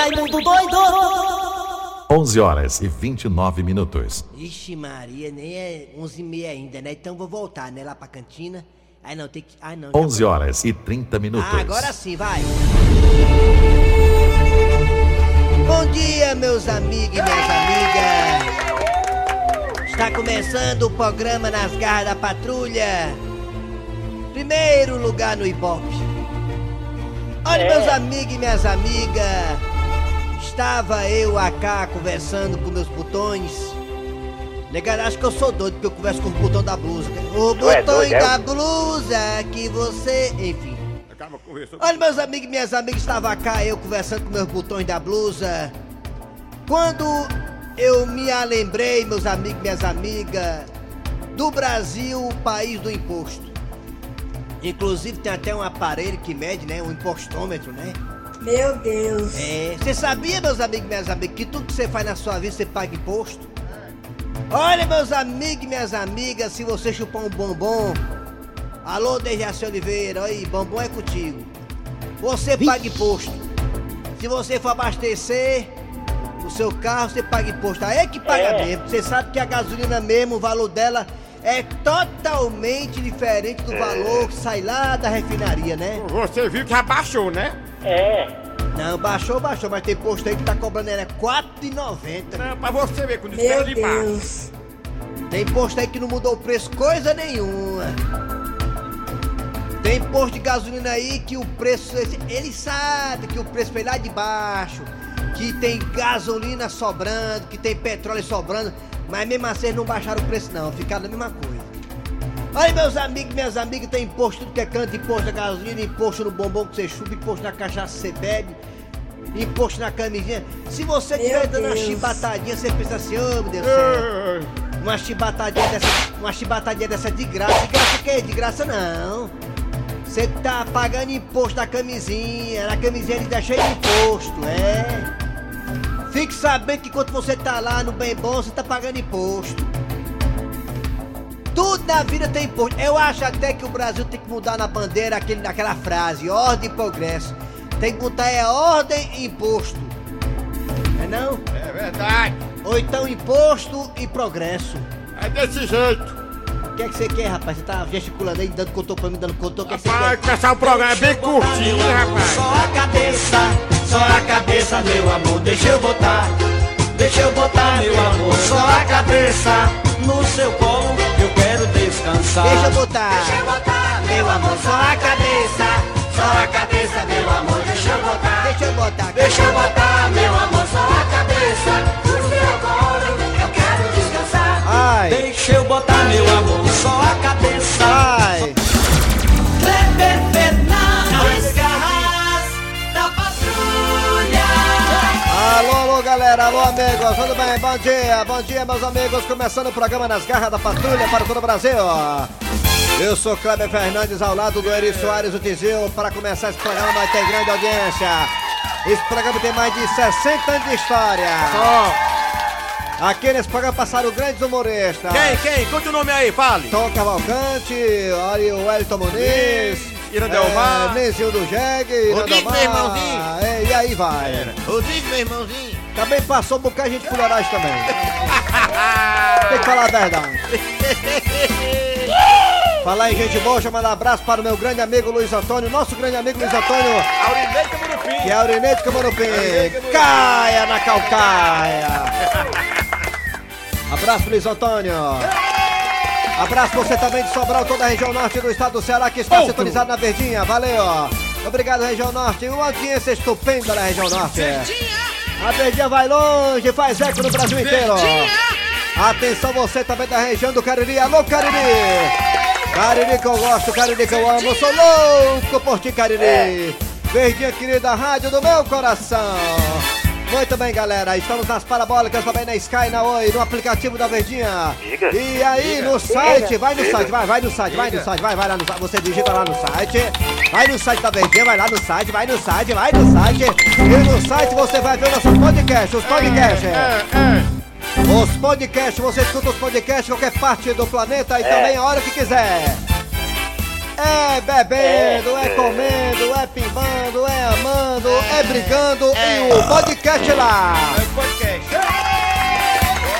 Raimundo doido! 11 horas e 29 minutos. Ixi, Maria, nem é 11 e meia ainda, né? Então vou voltar, né? Lá pra cantina. Ai, não, tem que. Ai, não. já 11 vou. horas e 30 minutos. Ah, agora sim, vai. Bom dia, meus amigos e minhas amigas. Está começando o programa Nas Garras da Patrulha. Primeiro lugar no Ibope. Olha, meus amigos e minhas amigas. Estava eu cá conversando com meus botões. Negado, acho que eu sou doido porque eu converso com o botão da blusa. O é botão é? da blusa que você. Enfim. Olha, meus amigos e minhas amigas, estava cá eu conversando com meus botões da blusa. Quando eu me lembrei, meus amigos e minhas amigas, do Brasil, o país do imposto. Inclusive tem até um aparelho que mede, né? Um impostômetro, né? Meu Deus. É, você sabia, meus amigos e minhas amigas, que tudo que você faz na sua vida você paga imposto? Olha, meus amigos e minhas amigas, se você chupar um bombom, alô, Dejaci Oliveira, aí, bombom é contigo. Você paga imposto. Se você for abastecer o seu carro, você paga imposto. Aí é que paga É. mesmo. Você sabe que a gasolina mesmo, o valor dela é totalmente diferente do valor que sai lá da refinaria, né? Você viu que abaixou, né? É. Não, baixou, baixou, mas tem posto aí que tá cobrando ela R$4,90. Não, pra você ver quando Meu espera de baixo. Deus. Tem posto aí que não mudou o preço coisa nenhuma. Tem posto de gasolina aí que o preço. Ele sabe que o preço foi lá de baixo. Que tem gasolina sobrando, que tem petróleo sobrando. Mas mesmo assim eles não baixaram o preço não, ficaram a mesma coisa. Olha meus amigos, minhas amigas, tem imposto tudo que é canto, imposto na gasolina, imposto no bombom que você chupa, imposto na cachaça que você bebe, imposto na camisinha. Se você Meu estiver dando uma chibatadinha, você pensa assim, ô meu Deus do céu. Uma chibatadinha dessa, uma chibatadinha dessa de graça. De graça o quê? De graça não. Você tá pagando imposto na camisinha, na camisinha ele tá cheio de imposto, é. Fique sabendo que enquanto você tá lá no bem bom, você tá pagando imposto. Tudo na vida tem imposto. Eu acho até que o Brasil tem que mudar na bandeira aquele, aquela frase, ordem e progresso. Tem que botar é ordem e imposto. É não? É verdade. Ou então imposto e progresso. É desse jeito. O que é que você quer, rapaz? Você tá gesticulando aí, dando contou pra mim, dando contou. O que é que você quer? começar o programa é bem curtinho, rapaz. Só a cabeça, só a cabeça, meu amor, deixa eu botar, deixa eu botar, meu amor, só a cabeça descansar. Deixa eu botar. Deixa eu botar, meu amor, só a cabeça, só a cabeça, meu amor, deixa eu botar, Deixa eu botar. deixa eu botar, meu amor, só a cabeça no seu colo, eu quero descansar. Ai. Deixa eu botar, meu amor, só a cabeça. Ai. Galera, alô, amigos, tudo bem? Bom dia, bom dia, meus amigos. Começando o programa Nas Garras da Patrulha para todo o Brasil. Eu sou Kleber Fernandes, ao lado do Eri Soares, o Tizil. Para começar esse programa, vai ter grande audiência. Esse programa tem mais de 60 anos de história. Aqui nesse programa passaram grandes humoristas. Quem, quem? Conte o nome aí, fale. Tom Cavalcante, olha o Wellington Muniz. Irandelmar. É, Nezinho do Jeg, Irandelmar. meu irmãozinho. É, e aí vai. Rodrigo, meu irmãozinho. Também passou um bocado de gente fuleiragem também. Tem que falar a verdade. Falar em gente boa, mandar um abraço para o meu grande amigo Luiz Antônio, nosso grande amigo Luiz Antônio, Aurinei Camurupim. que é Aurinete Camarupim. Caia na calcaia. Abraço, Luiz Antônio. Abraço você também de Sobral, toda a região norte do estado do Ceará que está sintonizado na Verdinha. Valeu. Obrigado, região norte. Uma audiência estupenda na região norte. A Verdinha vai longe, faz eco no Brasil inteiro. Atenção você também da região do Cariri. Alô, Cariri. Cariri que eu gosto, Cariri que eu amo. Sou louco por ti, Cariri. Verdinha querida, rádio do meu coração. Muito bem, galera. Estamos nas parabólicas também na Sky, na Oi, no aplicativo da Verdinha. Diga. E aí, no site, vai no Diga. site, vai, vai no site, vai no site, vai, vai lá no site. Você digita lá no site. Vai no site da Verdinha, vai lá no site, vai no site, vai no site. E no site você vai ver o nosso podcast, os podcasts. É, é. Os podcasts, você escuta os podcasts em qualquer parte do planeta e também a hora que quiser. É bebendo, é, É, é. comendo, é pimbando, é amando, é é brigando e o podcast lá. É o podcast.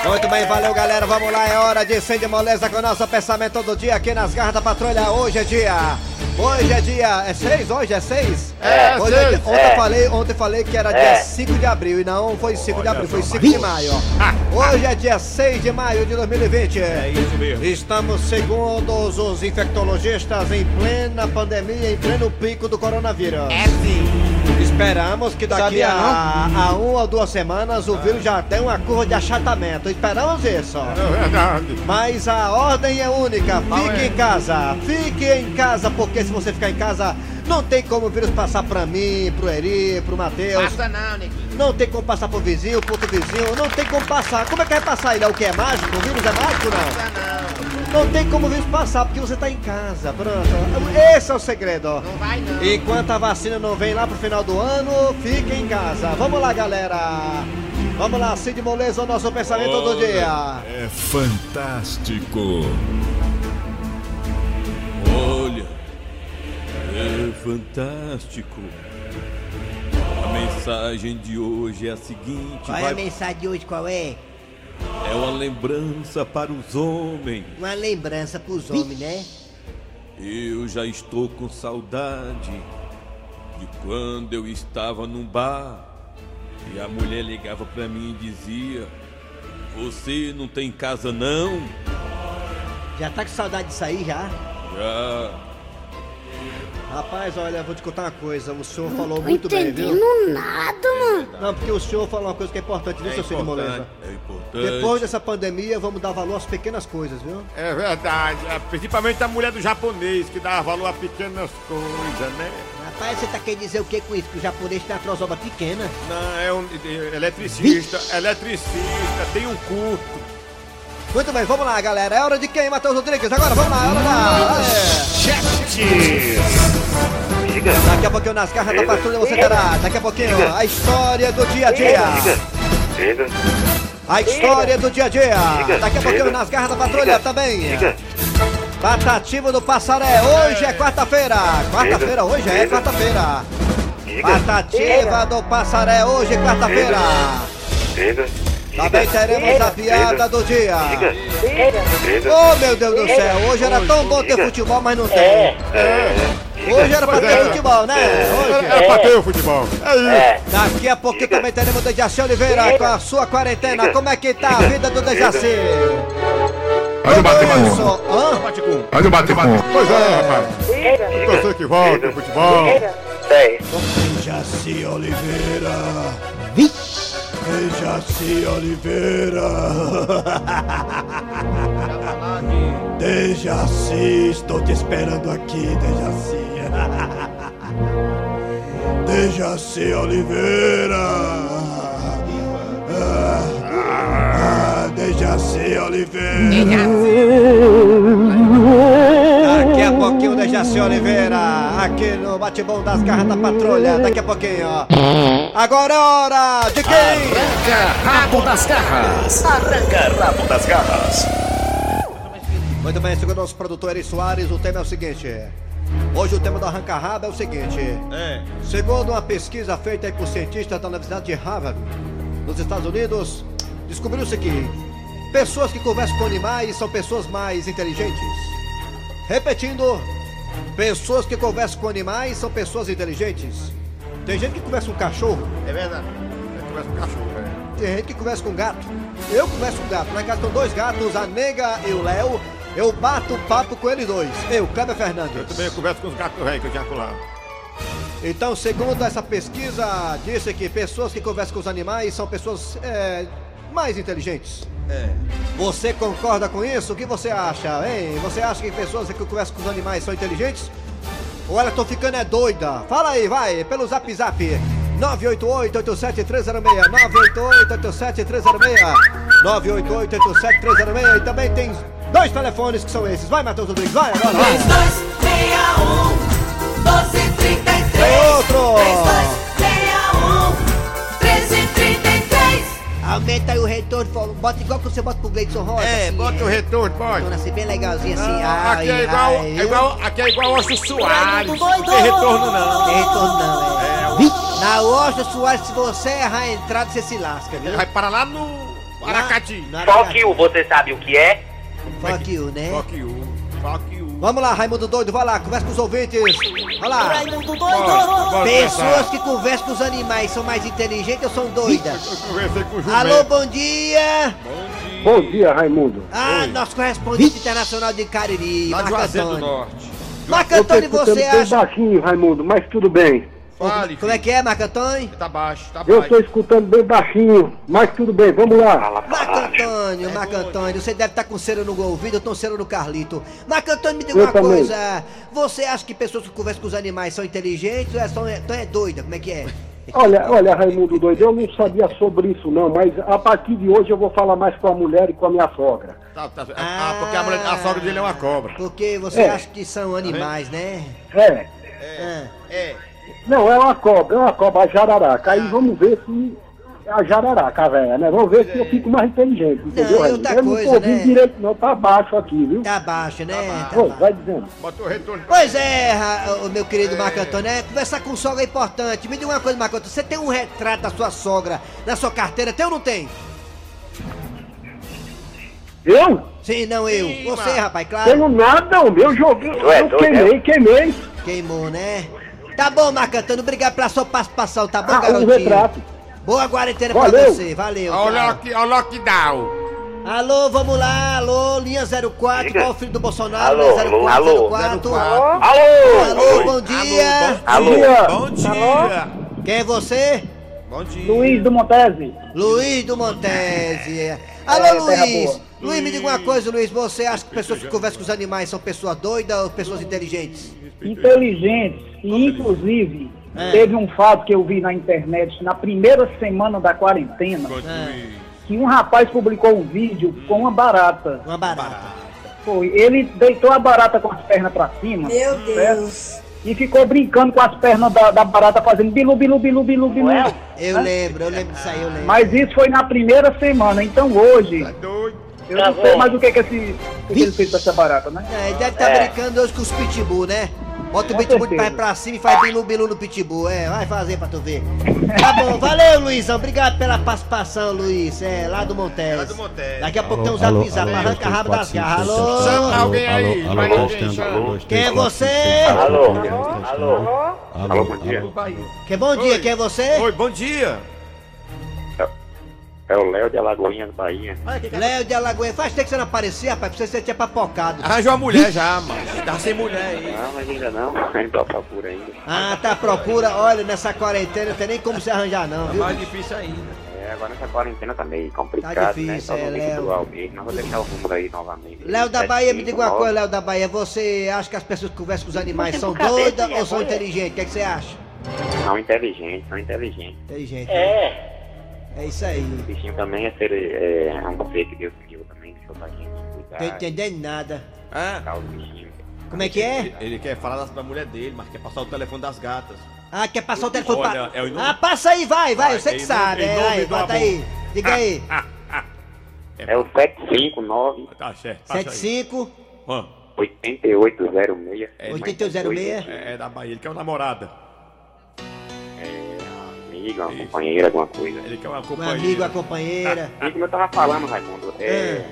Muito bem, valeu galera, vamos lá, é hora de Sem de Moleza com o nosso pensamento todo dia aqui nas garras da patrulha. Hoje é dia. Hoje é dia. É 6? Hoje é 6? É, hoje é seis. dia- ontem, eu falei, ontem falei que era dia 5 de abril e não foi 5 de abril, foi 5 de maio. ó. Hoje é dia 6 de maio de 2020. É isso mesmo. Estamos, segundo os infectologistas, em plena pandemia, em pleno pico do coronavírus. É sim. Esperamos que daqui Sabia a, a uma ou duas semanas o vírus já tenha uma curva de achatamento. Esperamos isso. É verdade. Mas a ordem é única. Fique em casa. Fique em casa, porque se você ficar em casa, não tem como o vírus passar pra mim, pro Eri, pro Matheus. Passa não, neguinho. Não tem como passar pro vizinho, pro outro vizinho. Não tem como passar. Como é que vai passar ele? É o que? É mágico? O vírus é mágico não? Passa não. Não tem como o vírus passar, porque você tá em casa. Pronto. Esse é o segredo. Não vai não. Enquanto a vacina não vem lá pro final do ano, fique em casa. Vamos lá, galera. Vamos lá, Cid Moleza, o nosso pensamento do dia. É fantástico. Olha, é fantástico. A mensagem de hoje é a seguinte: Qual é a vai- mensagem de hoje? Qual é? É uma lembrança para os homens. Uma lembrança pros homens, né? Eu já estou com saudade de quando eu estava num bar e a mulher ligava pra mim e dizia: Você não tem casa não? Já tá com saudade disso aí já? Já. Rapaz, olha, vou te contar uma coisa. O senhor falou Tô muito bem, viu? entendendo nada, mano. Não, porque o senhor falou uma coisa que é importante, viu, É seu Cid Moleza? é importante. Depois dessa pandemia, vamos dar valor às pequenas coisas, viu? É verdade. É, Principalmente a mulher do japonês, que dá valor a pequenas coisas, né? Rapaz, você tá querendo dizer o que com isso? Que o japonês tem uma trozoba pequena? Não, é um é eletricista, eletricista, tem um curto. Muito bem, vamos lá, galera. É hora de quem, Matheus Rodrigues? Agora, vamos lá, é hora da... É. Daqui a pouquinho nas garras da patrulha você terá. Daqui a pouquinho a história do dia a dia. A história do dia a dia. Daqui a pouquinho nas garras da patrulha também. Batativa do Passaré. Hoje é quarta-feira. Quarta-feira, hoje é quarta-feira. Batativa do Passaré. Hoje é quarta-feira. Também teremos a piada do dia. Oh, meu Deus do céu. Hoje era tão bom ter futebol, mas não tem. Hoje era pra ter futebol, né? Hoje. É pra ter o futebol. É isso. Daqui a pouquinho também teremos o Dejaci Oliveira com a sua quarentena. Como é que tá a vida do Dejaci? Olha o? Baticum. Olha o bate-com. Pois é, rapaz. Torcer que volta o futebol. Dejaci Oliveira. Dejaci Oliveira. Dejaci, estou te esperando aqui, Dejaci. Dejaci Oliveira. Dejaci Oliveira. Daqui a pouquinho, Dejaci Oliveira. Aqui no Bate-Bom das Garras da Patrulha. Daqui a pouquinho, ó. Agora é hora de quem? Rabo das garras. Arranca rabo das garras. Muito bem, segundo o nosso produtor Eri Soares, o tema é o seguinte. Hoje o tema do Arranca Rabo é o seguinte. É. Segundo uma pesquisa feita aí por cientistas da Universidade de Harvard, nos Estados Unidos, descobriu-se que pessoas que conversam com animais são pessoas mais inteligentes. Repetindo, pessoas que conversam com animais são pessoas inteligentes. Tem gente que conversa com cachorro, É verdade. É conversa com cachorro, velho. tem gente que conversa com gato. Eu converso com gato. Lá em casa estão dois gatos, a nega e o Léo. Eu bato papo com eles dois. Eu, Kleber Fernandes. Eu também converso com os gatos velhos que eu por lá. Então, segundo essa pesquisa, disse que pessoas que conversam com os animais são pessoas é, mais inteligentes. É. Você concorda com isso? O que você acha, hein? Você acha que pessoas que conversam com os animais são inteligentes? Ou elas estão ficando é doida? Fala aí, vai, pelo zap zap. 988-87306, 988-87306, 988-87306 e também tem dois telefones que são esses. Vai, Matheus Rodrigues, vai agora, vai. 3261 1233 Tem outro. 3261 Aumenta aí o retorno, bota igual que você bota pro Gleidson Rosa. É, assim, bota o retorno, pode. Retorno assim, bem legalzinho assim. Ah, ai, aqui é igual, ai, é igual, aqui é igual Osso Soares. Não Não tem retorno, não. Tem retorno não, é. É, Na Washington Soares, se você errar a entrada, você se lasca, viu? Vai para lá no Aracati. Fuck you, você sabe o que é? Fuck you, né? Fuck you. Fuck you. Vamos lá, Raimundo Doido, vai lá, conversa com os ouvintes. Vai lá. Raimundo doido! Pessoas conversar. que conversam com os animais são mais inteligentes ou são doidas? Eu com o. Alô, bom dia! Bom dia, Raimundo. Ah, nosso correspondente internacional de Cariri, Marco Antônio. Norte. Marco Eu tô Antônio, você acha... baixinho, Raimundo, mas tudo bem. Fale, Como é que é, Marco Antônio? Tá baixo, tá Eu baixo. estou escutando bem baixinho, mas tudo bem, vamos lá. Marco Antônio, Marco Antônio, você deve estar com cera no ouvido, eu tô cera no Carlito. Marco Antônio, me diga Eu uma também. coisa. Você acha que pessoas que conversam com os animais são inteligentes ou é, são, então é doida? Como é que é? Olha, olha, Raimundo doido, eu não sabia sobre isso não, mas a partir de hoje eu vou falar mais com a mulher e com a minha sogra. Tá, tá. Ah, porque a, mulher, a sogra dele é uma cobra. Porque você É. acha que são animais, né? É, Ah. É. não, é uma cobra, é uma cobra, a jararaca. Aí vamos ver se é a jararaca, velha, né? Vamos ver se eu fico mais inteligente, entendeu, e Raimundo? outra Eu não coisa, tô ouvindo né? direito não, tá baixo aqui, viu? Tá baixo, né? Tá Oi, baixo. vai dizendo. Bota o retorno. Pois é, o meu querido Marco Antônio, é, conversar com sogra é importante. Me diga uma coisa, Marco Antônio, você tem um retrato da sua sogra na sua carteira, tem ou não tem? Eu? Sim, não eu. Sim, Você, Marco. rapaz, claro. Tenho nada, o meu joguei, Tu é eu doido, queimei, queimei. Queimou, né? Tá bom, Marco Antônio, obrigado pela sua participação, tá bom, Ah, um garotinho? retrato. Boa quarentena pra você, valeu. Olha o lockdown. Alô, vamos lá, alô, linha 04, Diga. qual o filho do Bolsonaro? Alô, linha 04, alô, 04. Alô? Alô, bom dia. Alô? Bom dia. Quem é você? Bom dia. Luiz do Montese. Luiz do Montese. Alô, É, terra Luiz. boa. Luiz, me diga uma coisa, Luiz. Você acha que pessoas que conversam com os animais são pessoas doidas ou pessoas inteligentes? inteligentes e inclusive É. teve um fato que eu vi na internet na primeira semana da quarentena que um rapaz publicou um vídeo com uma barata. Uma barata. Foi, ele deitou a barata com as pernas pra cima. Meu certo? Deus! E ficou brincando com as pernas da, da barata fazendo bilu bilu bilu bilu bilu. Eu lembro, eu lembro disso aí, eu lembro. Mas isso foi na primeira semana, então hoje Doido. eu não sei mais o que que esse o que ele fez com essa barata, né? É, ele deve estar brincando hoje com os pitbull, né? Bota o pitbull de pé pra cima e faz bilu bilu no pitbull. É, vai fazer pra tu ver. Tá bom, valeu, Luizão. Obrigado pela participação, Luiz. É, lá do Montes. Lá do Montes. Daqui a pouco tem um zap zap, arranca rabo das garras. Alô? Chama alguém aí. Alô, alô, dois, Quem é você? Alô? Alô? Alô, Alô, bom dia. Que bom dia, quem é você? Oi, bom dia. É o Léo de Alagoinhas, Bahia. Léo de Alagoinha. Faz tempo que você não aparecia, rapaz, pra você tinha papocado. Arranjou uma mulher já, mano. Tá sem mulher aí. Não, mas ainda não. Ainda tô à procura ainda. Ah, tá à procura. Olha, nessa quarentena não tem nem como se arranjar, não, Tá viu? mais difícil ainda. É, agora nessa quarentena tá meio complicado, Tá difícil, né? é, Todo mundo Léo. Mas vou deixar o número aí novamente. Léo da Bahia, me diga uma 759. coisa, Léo da Bahia. Você acha que as pessoas que conversam com os animais são doidas ou são inteligentes? O que, é que você acha? São inteligentes, são inteligentes. Inteligente. É. É isso aí. O bichinho também é ser, é, é um ser que Deus criou também, que gente cuidar. Tô entendendo nada. Ah. Como é que é? ele, ele quer falar das- da mulher dele, mas quer passar o telefone das gatas. Ah, quer passar o telefone Olha, pra... é o Ah, passa aí, vai, vai, Vai, você que em sabe. É, nome aí, bota aí. Diga aí. É o 759 Tá aí. 75 Ó, 8806. É, 8806. É, é da Bahia, ele quer uma namorada. É, uma uma companheira, alguma coisa. Ele quer uma um companheira. amigo, a companheira. E como eu tava falando, Raimundo, é,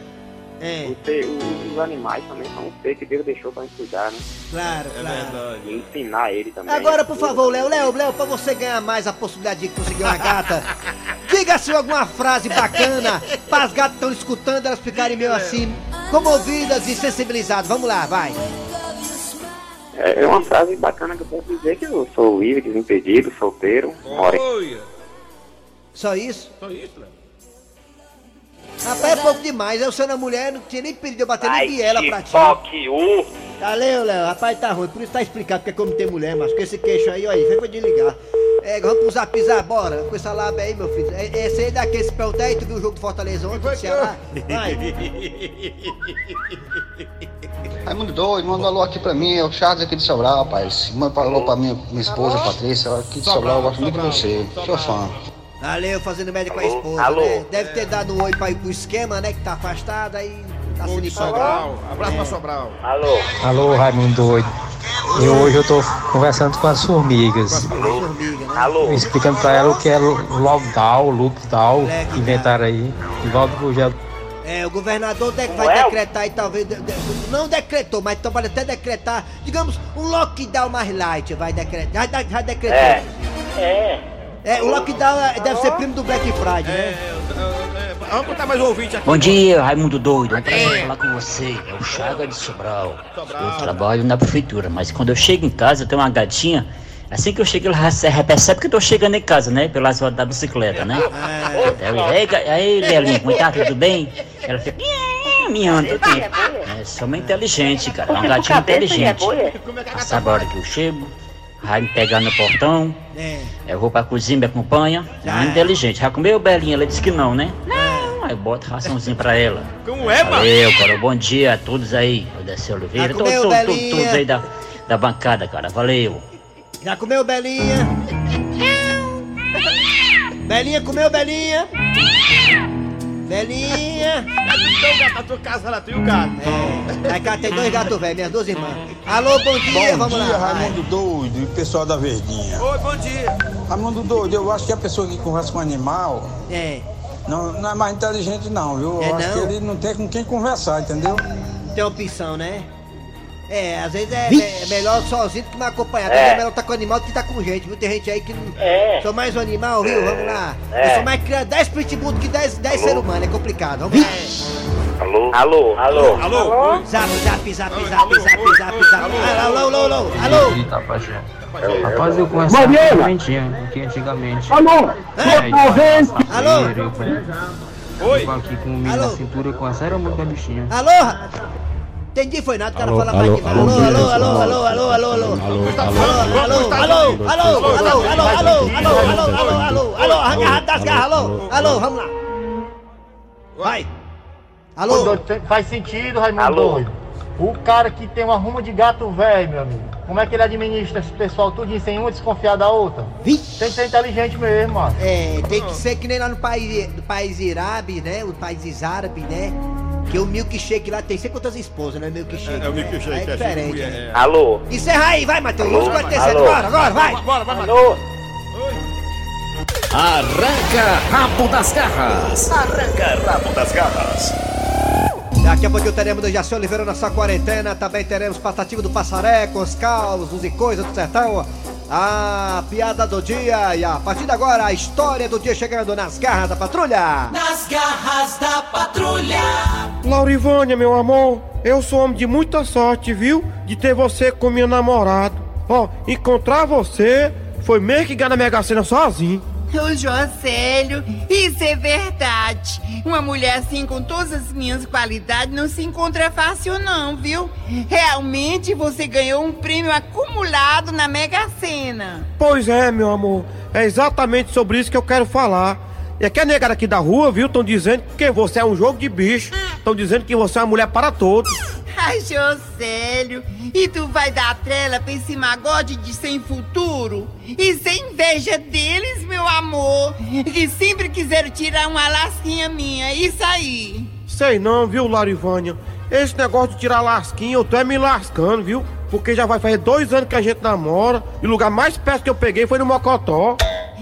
É, você, os, os animais também são um ser que Deus deixou pra gente cuidar, né? claro, É claro. verdade. E ensinar ele também. Agora, por favor, Léo. Léo, Léo, pra você ganhar mais a possibilidade de conseguir uma gata, diga assim alguma frase bacana para as gatas que estão escutando, elas ficarem meio assim, comovidas e sensibilizadas. Vamos lá, vai. É uma frase bacana que eu posso dizer que eu sou livre, desimpedido, solteiro, moro. Olha. Só isso? Só isso, Léo. Rapaz, é pouco demais. Eu sendo a mulher, não tinha nem pedido eu bater nem biela pra ti. you! Valeu, Léo. Rapaz, tá ruim. Por isso tá explicado porque como tem mulher, mas com esse queixo aí, olha, foi desligar. É, vamos pro zap zap, bora. Com essa lábia aí, meu filho. É, esse aí daquele se perguntar aí, tu viu o jogo do Fortaleza ontem, do Ceará? Vai. Raimundo doido, manda um alô aqui pra mim, é o Charles aqui de Sobral, rapaz. Manda um alô pra minha, minha esposa, Patrícia, aqui de Sobral, eu gosto muito de você. Sou fã. Valeu, fazendo média com a Alô? esposa, Alô? né? Deve ter dado um oi pra ir pro esquema, né? Que tá afastado, aí tá se Gol de. Sobral. Abraço pra Sobral. Alô? Alô, Raimundo doido. E hoje eu tô conversando com as formigas. Formiga, né? Alô? Explicando pra ela o que é lockdown, lockdown, que inventaram aí. Igual do Gugel. É, o governador de- vai decretar e talvez. de- de- não decretou, mas então pode até decretar, digamos, um lockdown mais light. Vai decretar. Já, já decretou. É. É. É, o lockdown é- deve ser primo do Black Friday, né? Vamos botar mais um ouvinte aqui. Bom dia, Raimundo Doido. É um prazer falar com você. É o Chaga de Sobral. Eu trabalho na prefeitura, mas quando eu chego em casa, eu tenho uma gatinha. Assim que eu chego, ela já percebe que eu tô chegando em casa, né? Pelas rodas da bicicleta, né? Aí, aí, Belinha, como tá? Tudo bem? Ela fica "Miau", miando todo tempo. É, sou uma inteligente, cara. É uma gatinha inteligente. Ela sabe a hora que eu chego, vai me pegar no portão. É. Eu vou pra cozinha, me acompanha. É uma inteligente. Já comeu, Belinha? Ela disse que não, né? Não, aí bota raçãozinho pra ela. Como é, mano? Valeu, cara. Bom dia a todos aí. O Desse Oliveira. Todos, comeu, todos, todos aí da, da bancada, cara. Valeu. Já comeu, Belinha? Belinha, comeu, Belinha? Belinha? Então, gato, a tua casa lá tem o gato. É, aí cá tem dois gatos velhos, minhas duas irmãs. Alô, bom dia, Bom vamos dia, lá. Raimundo Doido e pessoal da Verdinha. Oi, bom dia. Raimundo Doido, eu acho que a pessoa que conversa com animal É. não, não é mais inteligente não, viu? É eu acho não? que ele não tem com quem conversar, entendeu? Tem opção, né? É, às vezes é, é melhor sozinho do que mal acompanhado. É. É melhor estar com animal do que estar com gente, viu? Tem gente aí que não. É. Sou mais um animal, viu? Vamos lá. É. Eu sou mais criado 10 pitbull do que 10, 10 seres humanos, é complicado. Vamos lá. Alô? Alô? Alô? Alô? Zap, zap, zap, zap, zap, zap, zap. Alô, alô, alô, alô, alô. Tá, paixão. Rapaz, eu conversava antigamente, que antigamente. Alô? É, Alô? eu- Alô? Eu eu aqui com o milho Alô? na cintura com a séria música bichinha. Alô? Entendi, foi nada, o cara Alô, fala mais alô, alô, Alô, alô, alô, alô, alô, alô, alô, alô. Alô, alô, alô, alô, alô, alô, alô, alô, alô, alô, alô, alô, arranha das garras, alô, alô, vamos lá. Vai. Alô? Doido, tem- Faz sentido, Raimundo Alô? Doido. O cara que tem uma ruma de gato velho, meu amigo. Como é que ele administra esse pessoal tudinho sem uma desconfiar da outra? Tem que ser inteligente mesmo, mano. É, tem que ser que nem lá no país, no país árabe, né? Os países árabes, né? Que o milkshake lá tem sei quantas esposas, né? Milkshake. É, o milkshake, É é diferente. né? é. Alô? Encerra aí, vai, Matheus. Alô? 47, Alô? bora, agora, vai. Bora, vai, Alô? Arranca rabo das garras. Arranca rabo das garras. Daqui a pouquinho teremos do Jaci Oliveira na sua quarentena. Também teremos Patativo do Passaré, com os causos e coisas do sertão. A piada do dia. E a partir de agora, a história do dia chegando nas garras da patrulha. Nas garras da patrulha. Laurivânia, meu amor, eu sou homem de muita sorte, viu? De ter você como meu namorado. Ó, encontrar você foi meio que ganhar na Mega Sena sozinho. Ô Jocélio, isso é verdade. Uma mulher assim com todas as minhas qualidades não se encontra fácil não, viu? Realmente você ganhou um prêmio acumulado na Mega Sena. Pois é, meu amor, é exatamente sobre isso que eu quero falar. E aqui a negada aqui da rua, viu? Estão dizendo que você é um jogo de bicho. Estão dizendo que você é uma mulher para todos. Ai, Jocélio, e tu vai dar trela pra esse magode de sem futuro? E sem inveja deles, meu amor, que sempre quiseram tirar uma lasquinha minha, isso aí. Sei não, viu, Larivânia? Esse negócio de tirar lasquinha, eu tô é me lascando, viu? Porque já vai fazer dois anos que a gente namora. E o lugar mais perto que eu peguei foi no Mocotó.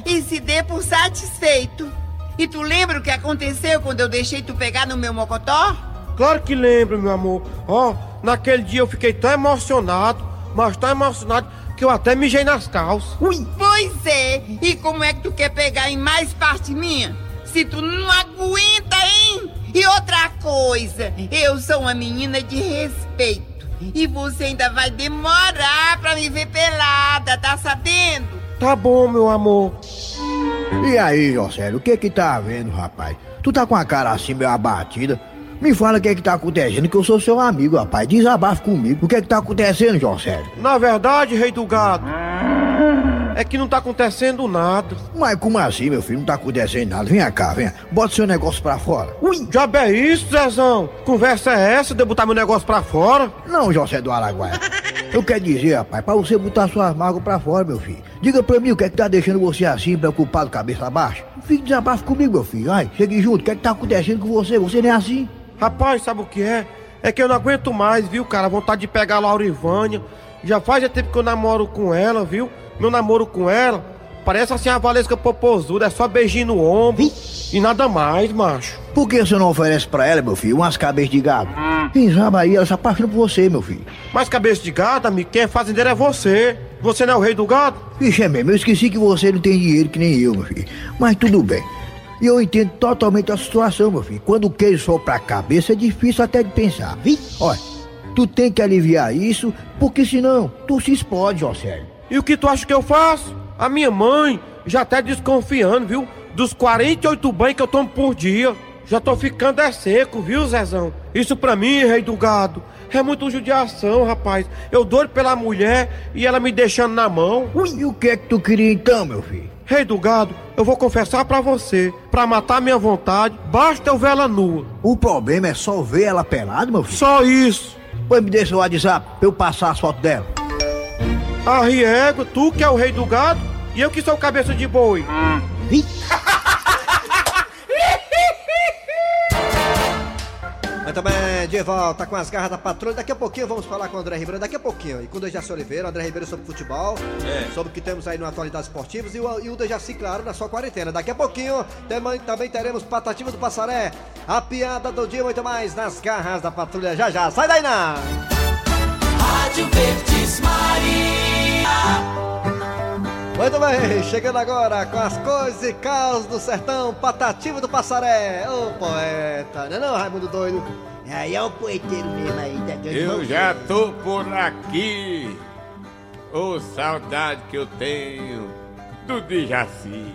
E se dê por satisfeito. E tu lembra o que aconteceu quando eu deixei tu pegar no meu mocotó? Claro que lembro, meu amor. Ó, naquele dia eu fiquei tão emocionado, mas tão emocionado que eu até mijei nas calças. Ui. Pois é, e como é que tu quer pegar em mais parte minha? Se tu não aguenta, hein? E outra coisa, eu sou uma menina de respeito. E você ainda vai demorar pra me ver pelada, tá sabendo? Tá bom, meu amor. E aí, Jocélio, o que que tá havendo, rapaz? Tu tá com a cara assim meio abatida. Me fala o que que tá acontecendo, que eu sou seu amigo, rapaz. Desabafa comigo. O que que tá acontecendo, Jocélio? Na verdade, rei do gado, é que não tá acontecendo nada. Mas como assim, meu filho? Não tá acontecendo nada. Vem cá, vem. Bota seu negócio pra fora. Ui, já é isso, Zezão? Conversa é essa de eu botar meu negócio pra fora? Não, José do Araguaia. Eu quero dizer, rapaz, pra você botar suas mágoas pra fora, meu filho. Diga pra mim o que é que tá deixando você assim, preocupado, cabeça baixa. Fique desabafo comigo, meu filho. Ai, chegue junto. O que é que tá acontecendo com você? Você nem é assim. Rapaz, sabe o que é? É que eu não aguento mais, viu, cara? Vontade de pegar a Laurivânia. Já faz já tempo que eu namoro com ela, viu? Meu namoro com ela parece assim a Valesca Popozuda, é só beijinho no ombro e nada mais, macho. Por que você não oferece pra ela, meu filho, umas cabeças de gado? Quem sabe aí ela se apaixona por você, meu filho. Mas cabeça de gado, amigo, quem é fazendeiro é você. Você não é o rei do gado? Vixe, é mesmo, eu esqueci que você não tem dinheiro que nem eu, meu filho. Mas tudo bem. E eu entendo totalmente a situação, meu filho. Quando o queijo for pra cabeça é difícil até de pensar. Olha, tu tem que aliviar isso, porque senão tu se explode, ó sério. E o que tu acha que eu faço? A minha mãe já tá desconfiando, viu? Dos 48 banhos que eu tomo por dia. Já tô ficando é seco, viu, Zezão? Isso pra mim, rei do gado, é muito judiação, rapaz. Eu doido pela mulher e ela me deixando na mão. E o que é que tu queria então, meu filho? Rei do gado, eu vou confessar pra você, pra matar minha vontade, basta eu ver ela nua. O problema é só ver ela pelada, meu filho? Só isso. Pois me deixa o WhatsApp pra eu passar as fotos dela. Ah, Riego, tu que é o rei do gado e eu que sou o cabeça de boi. Muito bem, de volta com as garras da patrulha. Daqui a pouquinho vamos falar com o André Ribeiro. Daqui a pouquinho. E com o Dejaci Oliveira, André Ribeiro sobre futebol, É. sobre o que temos aí no Atualidades Esportivas e o, e o Dejaci, claro, na sua quarentena. Daqui a pouquinho também, também teremos Patativa do Passaré, a piada do dia, muito mais nas garras da patrulha. Já já, sai daí, não! Rádio Verdes Maria. Muito bem, chegando agora com as coisas e caos do sertão, Patativa do Passaré. Ô poeta, não é não, Raimundo Doido? Aí é o poeteiro mesmo aí, tá doido? Eu já tô por aqui. Ô, saudade que eu tenho do Dijaci.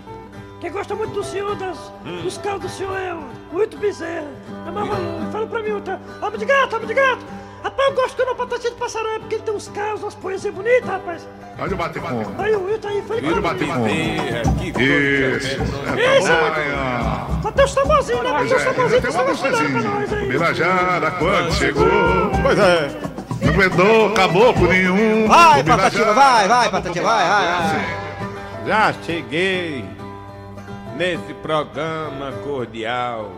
Quem gosta muito do senhor, das, Hum. dos carros do senhor é o muito bezerra. É. Fala pra mim, tá? Alma de gato, alma de gato. Rapaz, eu gosto quando o Patatinho de Passaré, porque ele tem uns carros, umas poesias bonitas, rapaz. Pode bater com. Aí o Will tá aí, fala Vira pra bater com. Isso. Isso. É, Só tem os tamborzinhos, né? Pois Tem os é, tamborzinhos tem que pra nós aí. coisinha. Birajara, quando chegou. Pois é. Não aguentou caboclo nenhum. Vai, O Patativa, vai, vai, Patativa, vai, vai, vai. Já cheguei nesse programa cordial.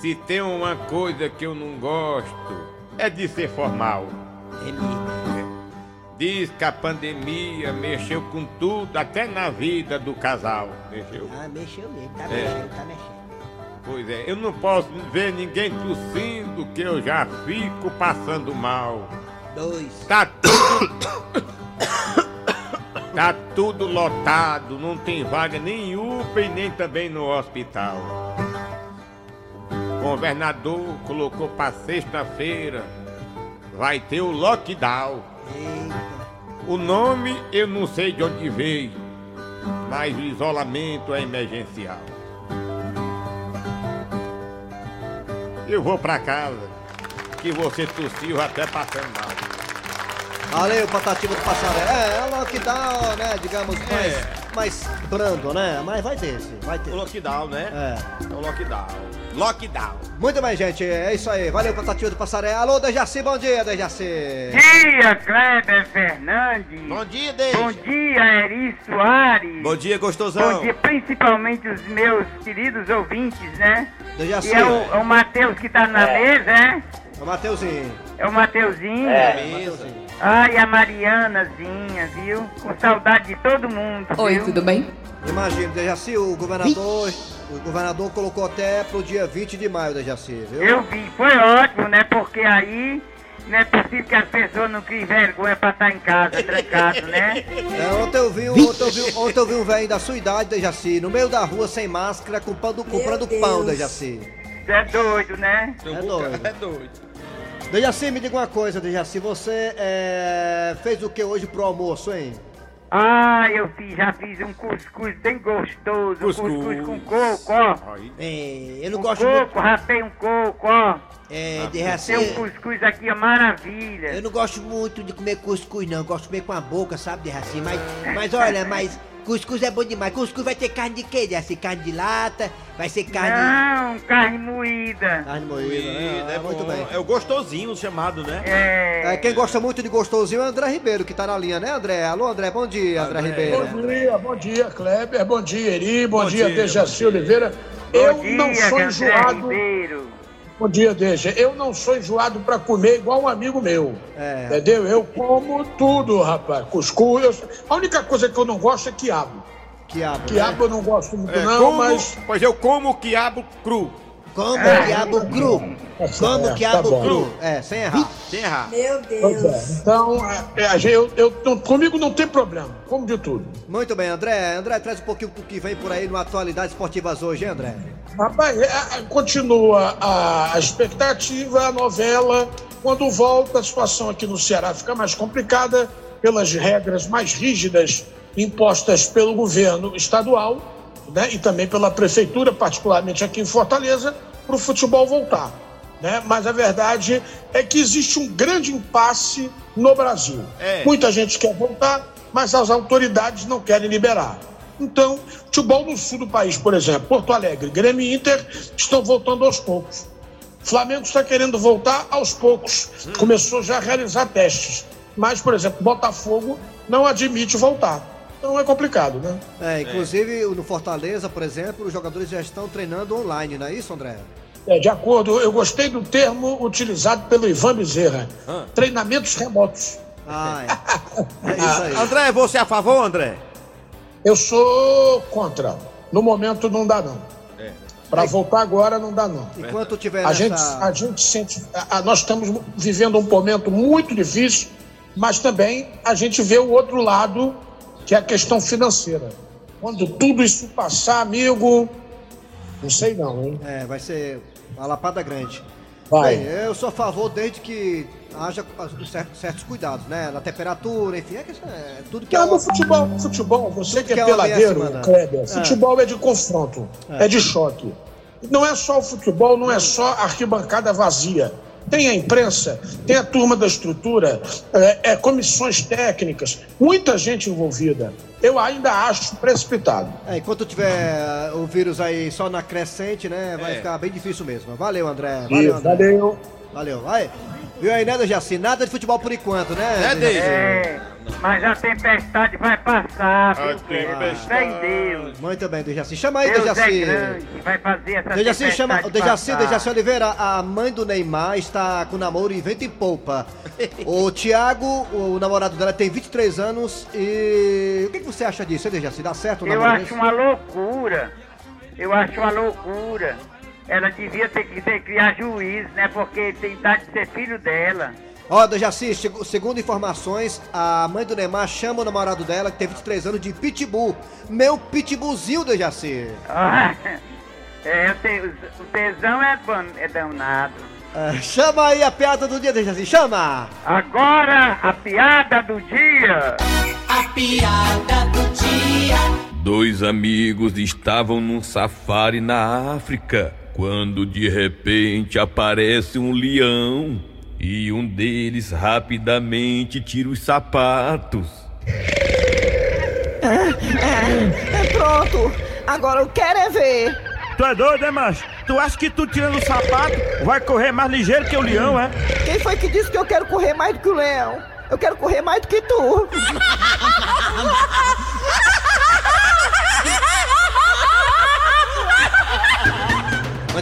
Se tem uma coisa que eu não gosto, é de ser formal. Diz que a pandemia mexeu com tudo, até na vida do casal. Mexeu. Ah, mexeu mesmo, tá É. mexendo, tá mexendo. Pois é, eu não posso ver ninguém tossindo que eu já fico passando mal. Dois. Tá tudo. tá tudo lotado, não tem vaga nem em UPA e nem também no hospital. O governador colocou pra sexta-feira. Vai ter o lockdown. O nome eu não sei de onde veio, mas o isolamento é emergencial. Eu vou pra casa, que você tossiu até passando mal. Valeu, Patativa do Passaré. É, é lockdown, né? Digamos, mais, mais brando, né? Mas vai ter, sim, vai ter. O lockdown, né? É. É o lockdown. Lockdown. Muito bem, gente. É isso aí. Valeu, Patativa do Passaré. Alô, Dejaci, bom dia, Dejaci. dia, Kleber Fernandes. Bom dia, Deise. Bom dia, Eri Soares. Bom dia, gostosão. Bom dia, principalmente os meus queridos ouvintes, né? Dejaci. E é o, é o Matheus que tá na mesa, é? É o Mateuzinho. É o Mateuzinho. É, Mateuzinho. Ai, a Marianazinha, viu? Com saudade de todo mundo. Oi, viu? tudo bem? Imagina, Dejaci, o governador. O governador colocou até pro dia 20 de maio, Dejaci, viu? Eu vi, foi ótimo, né? Porque aí não é possível que as pessoas não criem vergonha pra estar em casa, trancado, né? É, ontem eu vi, um- ontem eu vi, ontem eu vi um velho da sua idade, Dejaci, no meio da rua, sem máscara, comprando, comprando pão, Dejaci. Você é doido, né? É doido. É doido. Dejaci, me diga uma coisa, Dejaci, você é, fez o que hoje pro almoço, hein? Ah, eu fiz, já fiz um cuscuz bem gostoso, um cuscuz com coco, ó. É, eu não Com gosto coco, muito. rapei um coco, ó. É, Dejaci. Tem um cuscuz aqui, ó, maravilha. Eu não gosto muito de comer cuscuz, não. Eu gosto de comer com a boca, sabe, Dejaci? Mas, mas olha, mas cuscuz é bom demais. Cuscuz vai ter carne de quê, Dejaci? Carne de lata, vai ser carne... Não, carne moída. Carne moída, né? é Ah, muito bom. bem. É o gostosinho chamado, né? É. É, quem gosta muito de gostosinho é o André Ribeiro, que tá na linha, né, André? Alô, André, bom dia, André, Ribeiro. Bom dia, bom dia, Kleber, bom dia, Eri, bom, Bom dia, dia, Dejaci. Oliveira. Bom Eu dia, não sou André enjoado. Ribeiro. Bom dia, deixa. Eu não sou enjoado pra comer igual um amigo meu. É. Entendeu? Eu como tudo, rapaz. Cuscuz. eu- A única coisa que eu não gosto é quiabo. Quiabo. Quiabo eu não gosto muito, É, não, como- mas. Pois eu como quiabo cru. Como É. quiabo cru. Como É, quiabo tá cru. É, sem errar. Sem errar. Meu Pois é. Então, é, gente- eu, eu- não- comigo não tem problema. Como de tudo. Muito bem, André. André, traz um pouquinho do que vem por aí no Atualidades Esportivas hoje, hein, André? Rapaz, é, é, continua a, a expectativa, a novela. Quando volta, a situação aqui no Ceará fica mais complicada pelas regras mais rígidas impostas pelo governo estadual né, e também pela prefeitura, particularmente aqui em Fortaleza, para o futebol voltar. Né? Mas a verdade é que existe um grande impasse no Brasil. É. Muita gente quer voltar, mas as autoridades não querem liberar. Então, futebol no sul do país, por exemplo, Porto Alegre, Grêmio e Inter estão voltando aos poucos. Flamengo está querendo voltar aos poucos. Começou já a realizar testes. Mas, por exemplo, Botafogo não admite voltar. Então é complicado, né? É, inclusive no Fortaleza, por exemplo, os jogadores já estão treinando online, não é isso, André? É, de acordo, eu gostei do termo utilizado pelo Ivan Bezerra. Treinamentos remotos. Ah, é. É isso aí. André, você é a favor, André? Eu sou contra. No momento não dá, não. É. Para voltar agora não dá, não. Enquanto tiver A nessa... gente, a gente sente. a- a- nós estamos vivendo um momento muito difícil, mas também a gente vê o outro lado, que é a questão financeira. Quando tudo isso passar, amigo, não sei não, hein? É, vai ser uma lapada grande. Vai. Bem, eu sou a favor desde que haja certos, certos cuidados, né? Na temperatura, enfim, é, que, é tudo que é Não, uma- no futebol, futebol, você que é, que é uma peladeiro, meia semana. Kleber, É. futebol é de confronto, É. é. de choque. Não é só o futebol, não é só a arquibancada vazia. Tem a imprensa, tem a turma da estrutura, é, é, comissões técnicas, muita gente envolvida. Eu ainda acho precipitado. É, enquanto tiver uh, o vírus aí só na crescente, né? Vai É. ficar bem difícil mesmo. Valeu, André. Isso, Valeu, André. valeu. Valeu, vai. Viu aí, né, Dejaci? Nada de futebol por enquanto, né? É, Dejaci? É, mas a tempestade vai passar, A viu, tempestade. Fé em Deus. Muito bem, Dejaci. Chama aí, Deus é Dejaci. grande, vai fazer essa Dejaci, chama. tempestade Dejaci, passar. Dejaci Oliveira, a mãe do Neymar está com namoro e vento em polpa. o Thiago, o namorado dela, tem 23 anos e. O que, que você acha disso, hein, Dejaci? Dá certo o Eu acho uma loucura. Eu acho uma loucura. Ela devia ter que ter, criar juízo, né? Porque tem idade de ser filho dela. Ó, Dejaci, chegou- segundo informações, a mãe do Neymar chama o namorado dela, que tem 23 anos, de Pitbull. Meu Pitbullzinho, Dejaci. Ah, é, o tesão é, bom, é danado. É, chama aí a piada do dia, Dejaci, chama! Agora, a piada do dia. A piada do dia. Dois amigos estavam num safari na África quando de repente aparece um leão e um deles rapidamente tira os sapatos. É, é pronto. Agora eu quero é ver. Tu é doido, é, macho? Tu acha que tu tirando o sapato vai correr mais ligeiro que o leão, é? Quem foi que disse que eu quero correr mais do que o leão? Eu quero correr mais do que tu.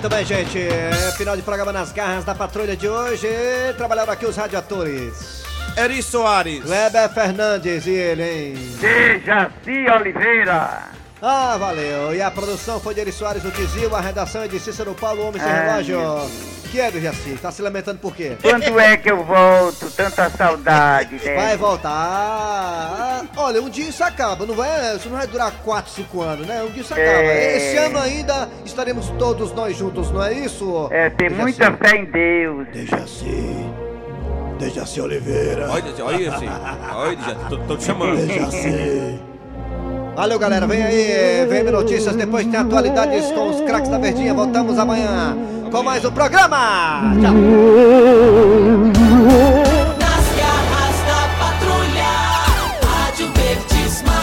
Muito bem, gente. É final de programa nas garras da patrulha de hoje. Trabalharam aqui os radiatores. Eri Soares. Kleber Fernandes e ele, hein? Dejaci Oliveira. Ah, valeu. E a produção foi de Eri Soares, o Tizil, a redação é de Cícero Paulo, Homem Sem Ai, Relógio. Que é, Jaci? Tá se lamentando por quê? Quando é que eu volto? Tanta saudade, né? Vai voltar. Olha, um dia isso acaba, não vai, isso não vai durar 4, 5 anos, né? Um dia isso acaba. É. Esse ano ainda estaremos todos nós juntos, não é isso? É, tem Dejaci? muita fé em Deus. Dejaci. Dejaci Oliveira. Olha, olha assim. Olha, já tô, tô te chamando. Dejaci. Valeu, galera. Vem aí, vem notícias. Depois tem atualidades com os craques da Verdinha. Voltamos amanhã com mais um programa. Tchau.